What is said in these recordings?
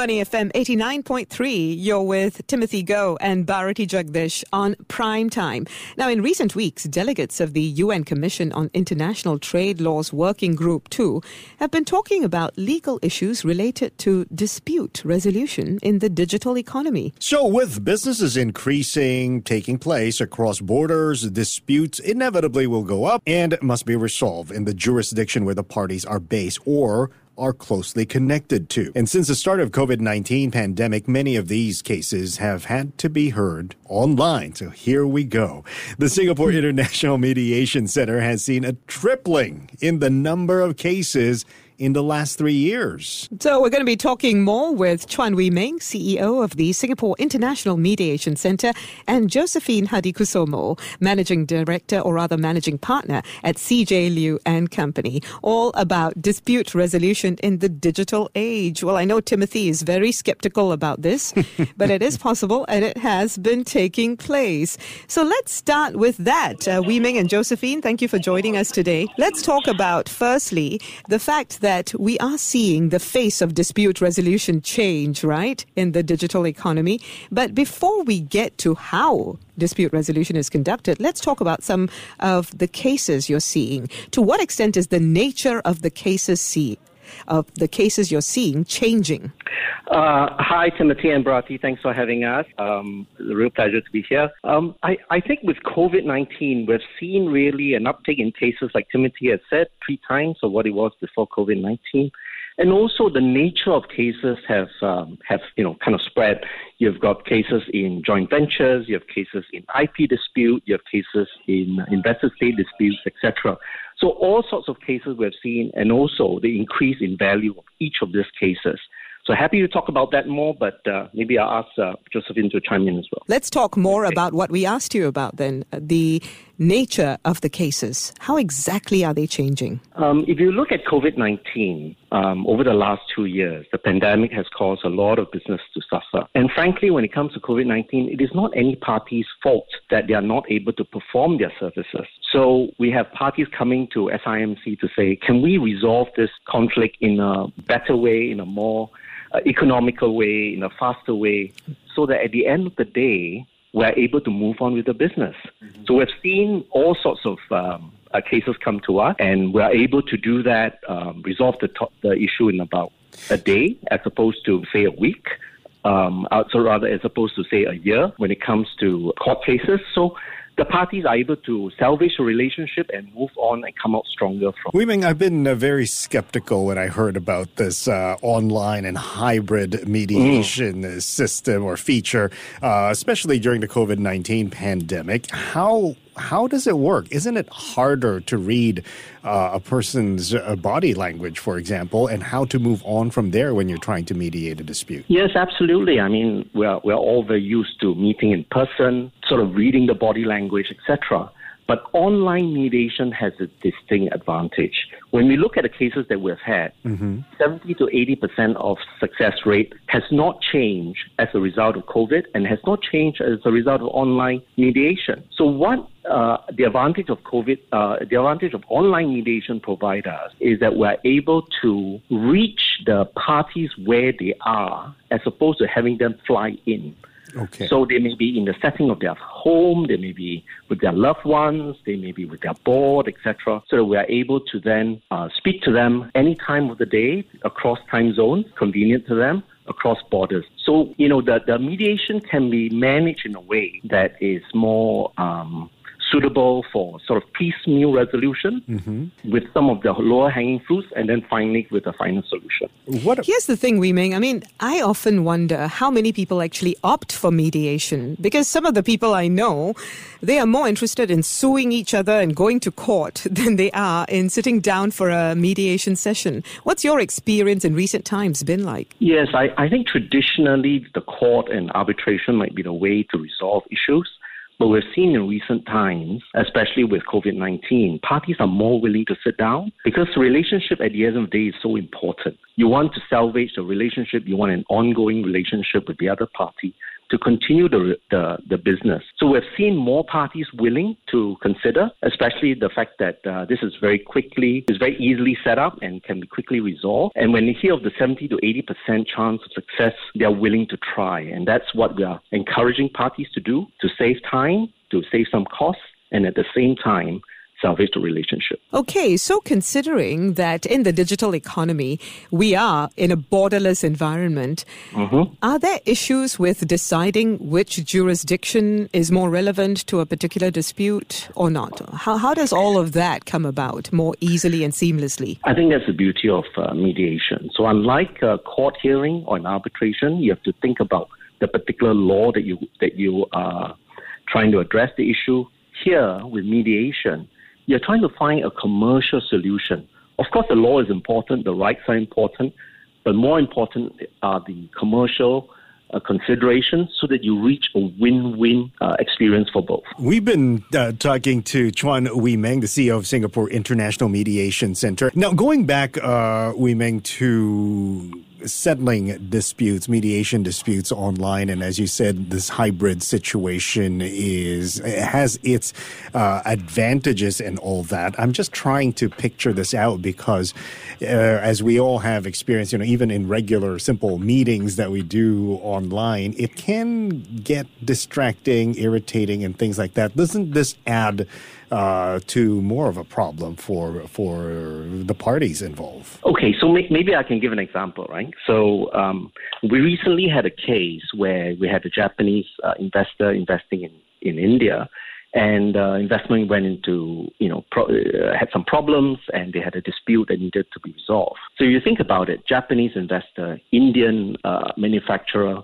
Money FM 89.3, you're with Timothy Goh and Bharati Jagdish on Prime Time. Now, in recent weeks, delegates of the UN Commission on International Trade Laws Working Group 2 have been talking about legal issues related to dispute resolution in the digital economy. So, with businesses increasing, taking place across borders, disputes inevitably will go up and must be resolved in the jurisdiction where the parties are based or are closely connected to. And since the start of COVID-19 pandemic, many of these cases have had to be heard online. So here we go. The Singapore hmm. International Mediation Center has seen a tripling in the number of cases in the last three years. So we're going to be talking more with Chuan Wee Meng, CEO of the Singapore International Mediation Centre, and Josephine Hadikusumo, Managing Director or rather Managing Partner at CJ Liu and Company, all about dispute resolution in the digital age. Well, I know Timothy is very skeptical about this, but it is possible and it has been taking place. So let's start with that. Uh, Wee Meng and Josephine, thank you for joining us today. Let's talk about, firstly, the fact that that we are seeing the face of dispute resolution change, right, in the digital economy. But before we get to how dispute resolution is conducted, let's talk about some of the cases you're seeing. To what extent is the nature of the cases see, of the cases you're seeing changing? Uh, hi, Timothy and Bharati. Thanks for having us. Um, it's a real pleasure to be here. Um, I, I, think with COVID 19, we've seen really an uptick in cases, like Timothy has said, three times of what it was before COVID 19. And also the nature of cases have um, have you know kind of spread. You've got cases in joint ventures, you have cases in IP dispute, you have cases in investor state disputes, etc. So all sorts of cases we've seen, and also the increase in value of each of these cases. So happy to talk about that more, but uh, maybe I'll ask uh, Josephine to chime in as well. Let's talk more okay. about what we asked you about then the nature of the cases. How exactly are they changing? Um, if you look at COVID 19 um, over the last two years, the pandemic has caused a lot of business to suffer. And frankly, when it comes to COVID 19, it is not any party's fault that they are not able to perform their services. So we have parties coming to SIMC to say, can we resolve this conflict in a better way, in a more uh, economical way, in a faster way, so that at the end of the day, we're able to move on with the business. Mm-hmm. So we've seen all sorts of um, uh, cases come to us, and we're able to do that, um, resolve the, to- the issue in about a day, as opposed to say a week. Um, so rather, as opposed to say a year when it comes to court cases. So the parties are able to salvage a relationship and move on and come out stronger from. Wee Meng, I've been uh, very skeptical when I heard about this uh, online and hybrid mediation mm. system or feature, uh, especially during the COVID nineteen pandemic. How how does it work? Isn't it harder to read uh, a person's uh, body language, for example, and how to move on from there when you're trying to mediate a dispute? Yes, absolutely. I mean, we're, we're all very used to meeting in person, sort of reading the body language, etc. But online mediation has a distinct advantage. When we look at the cases that we've had, mm-hmm. 70 to 80% of success rate has not changed as a result of COVID and has not changed as a result of online mediation. So what uh, the advantage of COVID, uh, the advantage of online mediation provide us is that we're able to reach the parties where they are as opposed to having them fly in. Okay. So they may be in the setting of their home, they may be with their loved ones, they may be with their board, etc. So we are able to then uh, speak to them any time of the day across time zones, convenient to them across borders. So, you know, the, the mediation can be managed in a way that is more um, suitable for sort of piecemeal resolution mm-hmm. with some of the lower hanging fruits and then finally with a final solution. What Here's the thing, Wee Meng. I mean, I often wonder how many people actually opt for mediation because some of the people I know, they are more interested in suing each other and going to court than they are in sitting down for a mediation session. What's your experience in recent times been like? Yes, I, I think traditionally the court and arbitration might be the way to resolve issues. But we've seen in recent times, especially with COVID 19, parties are more willing to sit down because the relationship at the end of the day is so important. You want to salvage the relationship, you want an ongoing relationship with the other party. To continue the, the, the business. So we've seen more parties willing to consider, especially the fact that uh, this is very quickly, is very easily set up and can be quickly resolved. And when they hear of the 70 to 80% chance of success, they're willing to try. And that's what we are encouraging parties to do to save time, to save some costs, and at the same time, salvage the relationship. Okay, so considering that in the digital economy, we are in a borderless environment, mm-hmm. are there issues with deciding which jurisdiction is more relevant to a particular dispute or not? How, how does all of that come about more easily and seamlessly? I think that's the beauty of uh, mediation. So, unlike a court hearing or an arbitration, you have to think about the particular law that you that you are trying to address the issue. Here, with mediation, you're trying to find a commercial solution. Of course, the law is important, the rights are important, but more important are the commercial uh, considerations so that you reach a win-win uh, experience for both. We've been uh, talking to Chuan Wee Meng, the CEO of Singapore International Mediation Center. Now, going back, uh, Wee Meng, to settling disputes, mediation disputes online, and as you said, this hybrid situation is has its uh, advantages and all that. I'm just trying to picture this out because, uh, as we all have experienced, you know, even in regular simple meetings that we do online, it can get distracting, irritating, and things like that. Doesn't this add uh, to more of a problem for for the parties involved. Okay, so maybe I can give an example, right? So um, we recently had a case where we had a Japanese uh, investor investing in in India. And uh, investment went into, you know, pro- uh, had some problems and they had a dispute that needed to be resolved. So you think about it, Japanese investor, Indian uh, manufacturer,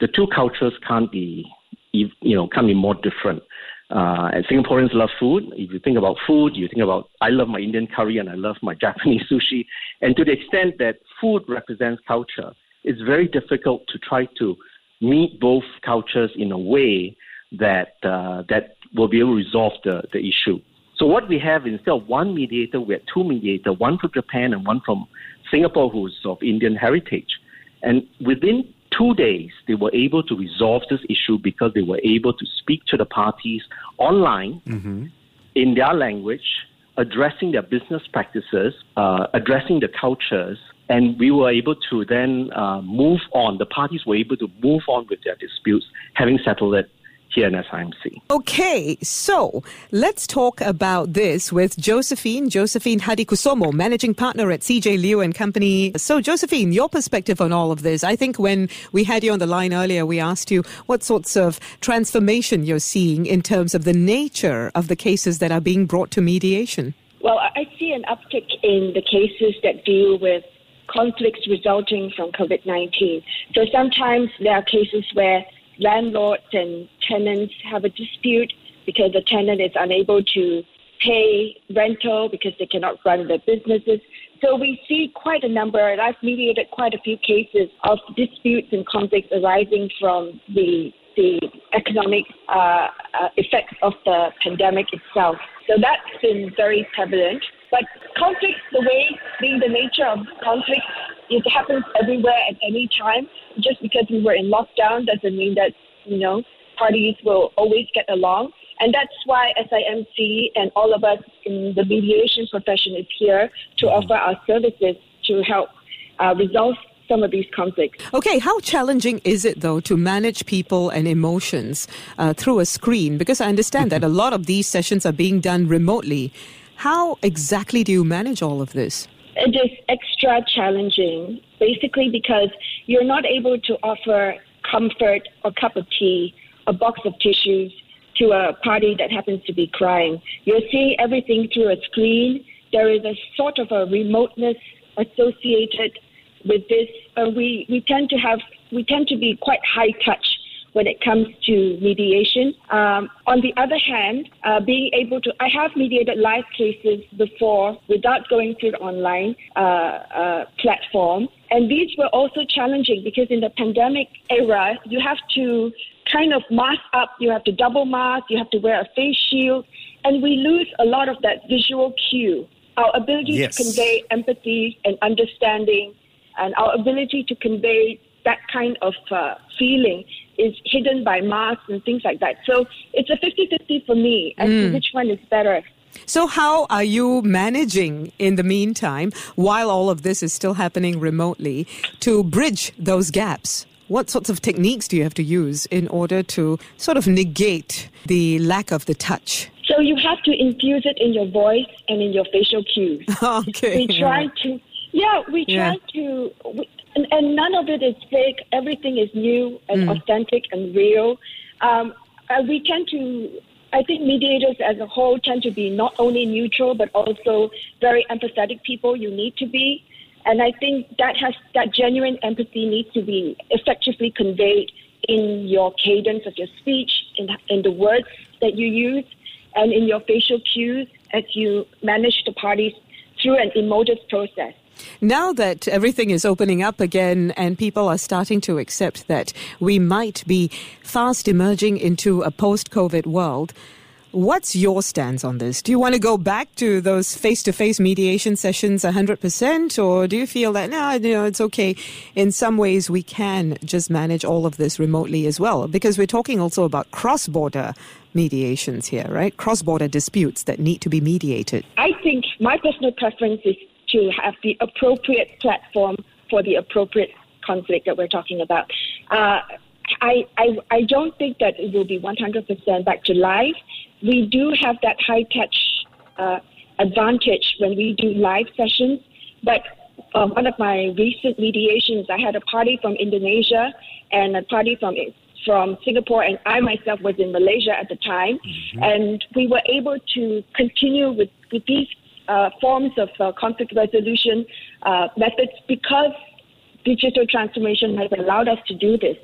the two cultures can't be, you know, can't be more different. Uh, and Singaporeans love food. If you think about food, you think about I love my Indian curry and I love my Japanese sushi. And to the extent that food represents culture, it's very difficult to try to meet both cultures in a way that uh, that will be able to resolve the, the issue. So what we have instead of one mediator, we have two mediators, one from Japan and one from Singapore, who's of Indian heritage. And within two days, they were able to resolve this issue because they were able to speak to the parties online mm-hmm. in their language, addressing their business practices, uh, addressing the cultures, and we were able to then uh, move on. The parties were able to move on with their disputes, having settled it here in SIMC. Okay, so let's talk about this with Josephine, Josephine Hadikusumo, managing partner at CJ Liu and Company. So, Josephine, your perspective on all of this. I think when we had you on the line earlier, we asked you what sorts of transformation you're seeing in terms of the nature of the cases that are being brought to mediation. Well, I see an uptick in the cases that deal with conflicts resulting from COVID 19. So sometimes there are cases where landlords and tenants have a dispute because the tenant is unable to pay rental because they cannot run their businesses. So we see quite a number, and I've mediated quite a few cases of disputes and conflicts arising from the the economic uh, uh, effects of the pandemic itself. So that's been very prevalent. But conflict, the way being the nature of conflict, it happens everywhere at any time. Just because we were in lockdown doesn't mean that, you know, parties will always get along. And that's why SIMC and all of us in the mediation profession is here to mm-hmm. offer our services to help uh, resolve some of these conflicts. Okay, how challenging is it though to manage people and emotions uh, through a screen? Because I understand that a lot of these sessions are being done remotely. How exactly do you manage all of this? It is extra challenging, basically because you're not able to offer comfort, a cup of tea, a box of tissues to a party that happens to be crying. You're seeing everything through a screen. There is a sort of a remoteness associated with this. Uh, we, we tend to have we tend to be quite high touch when it comes to mediation. Um, on the other hand, uh, being able to, I have mediated live cases before without going through the online uh, uh, platform. And these were also challenging because in the pandemic era, you have to kind of mask up, you have to double mask, you have to wear a face shield, and we lose a lot of that visual cue. Our ability yes. to convey empathy and understanding, and our ability to convey that kind of uh, feeling is hidden by masks and things like that. So it's a 50-50 for me as to mm. which one is better. So, how are you managing in the meantime, while all of this is still happening remotely, to bridge those gaps? What sorts of techniques do you have to use in order to sort of negate the lack of the touch? So you have to infuse it in your voice and in your facial cues. okay. We try to, yeah, we try Yeah. to, we, and, and none of it is fake. Everything is new and authentic and real. Um, uh, we tend to, I think mediators as a whole tend to be not only neutral but also very empathetic people. You need to be, and I think that has that genuine empathy needs to be effectively conveyed in your cadence of your speech, in in the words that you use, and in your facial cues as you manage the parties through an emotive process. Now that everything is opening up again and people are starting to accept that we might be fast emerging into a post COVID world, what's your stance on this? Do you want to go back to those face to face mediation sessions 100%? Or do you feel that, no, you know, it's okay? In some ways, we can just manage all of this remotely as well. Because we're talking also about cross border mediations here, right? Cross border disputes that need to be mediated. I think my personal preference is to have the appropriate platform for the appropriate conflict that we're talking about. Uh, I, I, I don't think that it will be 100% back to live. We do have that high touch uh, advantage when we do live sessions, but uh, one of my recent mediations, I had a party from Indonesia and a party from from Singapore, and I myself was in Malaysia at the time, and we were able to continue with, with these uh, forms of uh, conflict resolution uh, methods because digital transformation has allowed us to do this.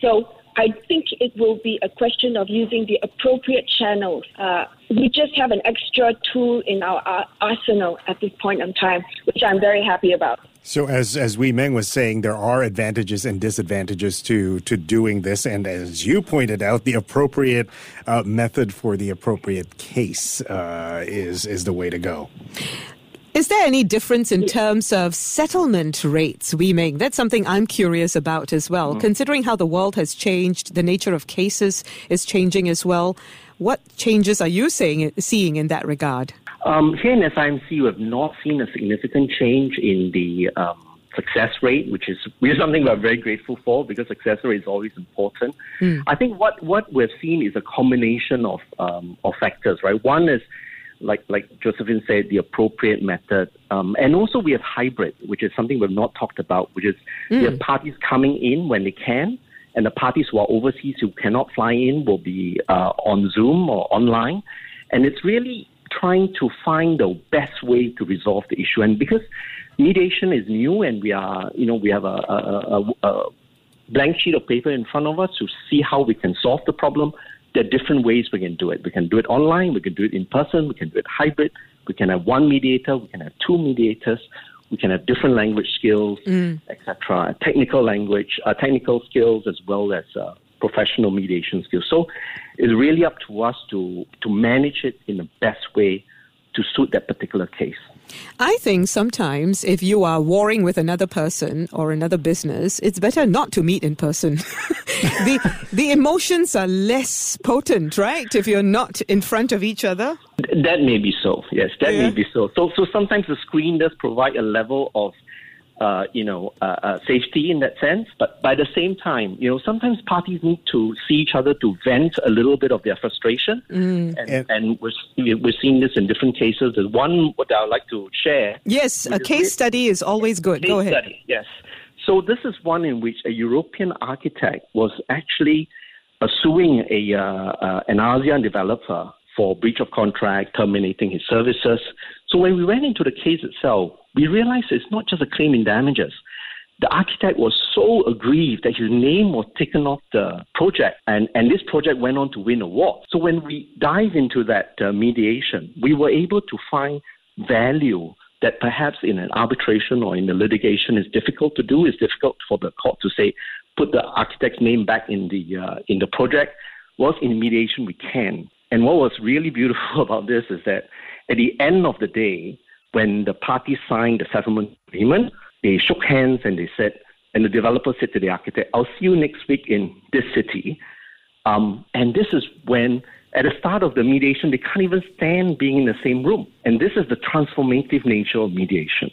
So I think it will be a question of using the appropriate channels. Uh, we just have an extra tool in our arsenal at this point in time, which I'm very happy about. So, as as Wee Meng was saying, there are advantages and disadvantages to to doing this, and as you pointed out, the appropriate uh, method for the appropriate case uh, is is the way to go. Is there any difference in terms of settlement rates, Wee Meng? That's something I'm curious about as well. Considering how the world has changed, the nature of cases is changing as well. What changes are you seeing, seeing in that regard? Um, here in SIMC, we have not seen a significant change in the um, success rate, which is which is something we're very grateful for because success rate is always important. I think what, what we've seen is a combination of um, of factors, right? One is like like Josephine said, the appropriate method, um, and also we have hybrid, which is something we've not talked about, which is we have parties coming in when they can, and the parties who are overseas who cannot fly in will be uh, on Zoom or online, and it's really trying to find the best way to resolve the issue, and because mediation is new and we are, you know, we have a, a, a, a blank sheet of paper in front of us to see how we can solve the problem. There are different ways we can do it. We can do it online, we can do it in person, we can do it hybrid, we can have one mediator, we can have two mediators, we can have different language skills, etc., technical language, uh, technical skills as well as uh, professional mediation skills. So it's really up to us to, to manage it in the best way to suit that particular case. I think sometimes if you are warring with another person or another business, it's better not to meet in person. the the emotions are less potent, right? If you're not in front of each other. That may be so. Yes, that Yeah. may be so. So, so sometimes the screen does provide a level of, uh, you know, uh, uh, safety in that sense. But by the same time, you know, sometimes parties need to see each other to vent a little bit of their frustration. And, And- and we're, we're seeing this in different cases. There's one that I would like to share. Yes, a Which is case study is always good. Go ahead. Study, yes. So this is one in which a European architect was actually suing a uh, uh, an ASEAN developer for breach of contract, terminating his services. So when we went into the case itself, we realized it's not just a claim in damages. The architect was so aggrieved that his name was taken off the project, and, and this project went on to win awards. So when we dive into that uh, mediation, we were able to find value that perhaps in an arbitration or in a litigation is difficult to do. It's difficult for the court to say, put the architect's name back in the uh, in the project. Whilst in mediation we can. And what was really beautiful about this is that at the end of the day, when the parties signed the settlement agreement, they shook hands and they said, and the developer said to the architect, I'll see you next week in this city. Um, and this is when, at the start of the mediation, they can't even stand being in the same room. And this is the transformative nature of mediation.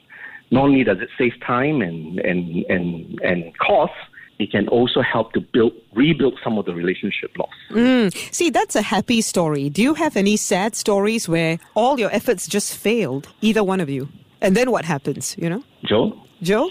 Not only does it save time and, and, and, and cost, it can also help to build rebuild some of the relationship loss. Mm. See, that's a happy story. Do you have any sad stories where all your efforts just failed, either one of you? And then what happens, you know? Joe? Joe?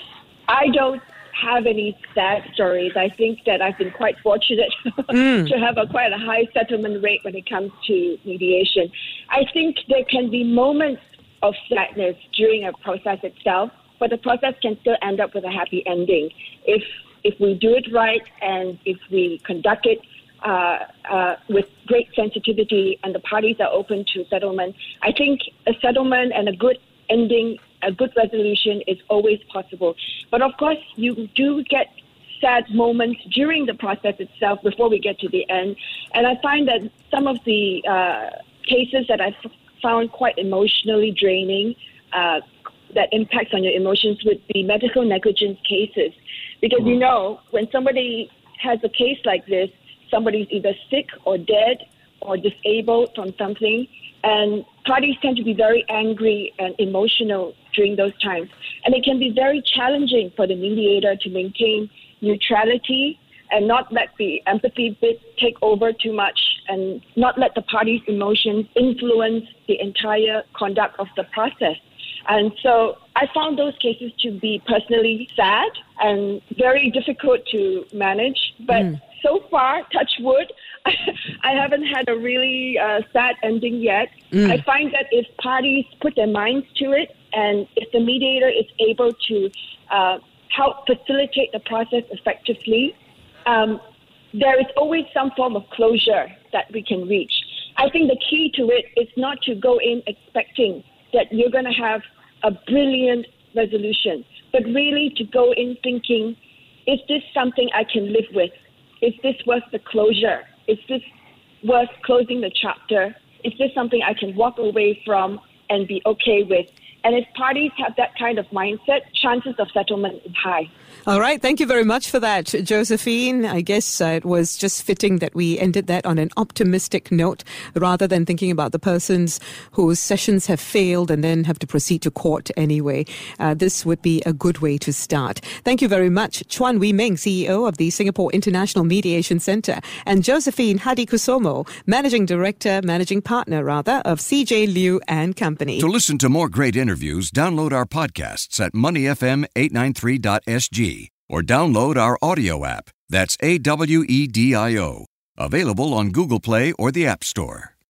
I don't have any sad stories. I think that I've been quite fortunate mm. to have a quite a high settlement rate when it comes to mediation. I think there can be moments of sadness during a process itself, but the process can still end up with a happy ending if if we do it right and if we conduct it uh, uh, with great sensitivity and the parties are open to settlement. I think a settlement and a good ending, a good resolution is always possible. But of course, you do get sad moments during the process itself before we get to the end. And I find that some of the uh, cases that I've found quite emotionally draining, uh, that impacts on your emotions would be medical negligence cases. Because you hmm. know, when somebody has a case like this, somebody's either sick or dead or disabled from something, and parties tend to be very angry and emotional during those times. And it can be very challenging for the mediator to maintain neutrality and not let the empathy bit take over too much and not let the parties' emotions influence the entire conduct of the process. And so I found those cases to be personally sad and very difficult to manage. But mm. so far, touch wood, I haven't had a really uh, sad ending yet. Mm. I find that if parties put their minds to it and if the mediator is able to uh, help facilitate the process effectively, um, there is always some form of closure that we can reach. I think the key to it is not to go in expecting that you're going to have a brilliant resolution, but really to go in thinking, is this something I can live with? Is this worth the closure? Is this worth closing the chapter? Is this something I can walk away from and be okay with? And if parties have that kind of mindset, chances of settlement is high. All right. Thank you very much for that, Josephine. I guess uh, it was just fitting that we ended that on an optimistic note rather than thinking about the persons whose sessions have failed and then have to proceed to court anyway. Uh, this would be a good way to start. Thank you very much, Chuan Wee Meng, CEO of the Singapore International Mediation Center, and Josephine Hadikusumo, Managing Director, Managing Partner, rather, of CJ Liu and Company. To listen to more great interviews, download our podcasts at moneyfm893.sg or download our audio app. That's A W E D I O. Available on Google Play or the App Store.